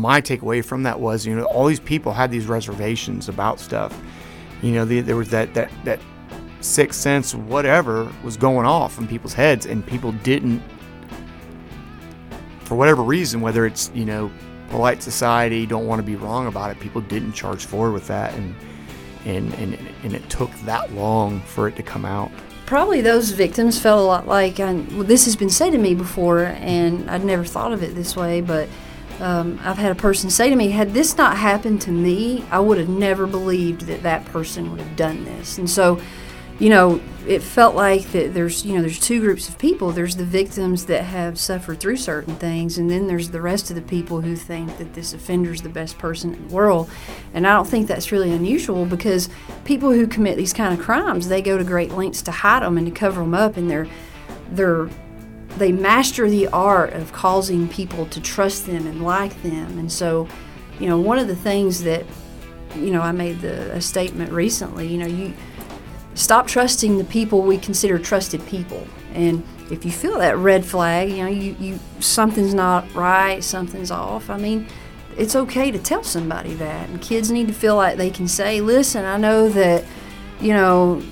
my takeaway from that was, you know, all these people had these reservations about stuff. You know, the, there was that that that sixth sense, whatever, was going off in people's heads, and people didn't, for whatever reason, whether it's you know, polite society, don't want to be wrong about it, people didn't charge forward with that, and and and and it took that long for it to come out probably those victims felt a lot like well, this has been said to me before, and I'd never thought of it this way, but um, I've had a person say to me, had this not happened to me, I would have never believed that that person would have done this. And so you know, it felt like that there's, you know, there's two groups of people. There's the victims that have suffered through certain things, and then there's the rest of the people who think that this offender's the best person in the world. And I don't think that's really unusual because people who commit these kind of crimes, they go to great lengths to hide them and to cover them up, and they're they're they master the art of causing people to trust them and like them. And so, you know, one of the things that, you know, I made the, a statement recently. You know, you stop trusting the people we consider trusted people. And if you feel that red flag, you know, you, you something's not right, something's off. I mean, it's okay to tell somebody that. And kids need to feel like they can say, "Listen, I know that, you know,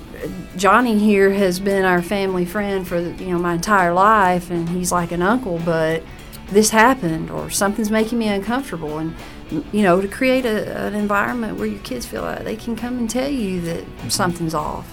Johnny here has been our family friend for you know my entire life, and he's like an uncle, but this happened, or something's making me uncomfortable." And you know, to create a, an environment where your kids feel like they can come and tell you that something's off.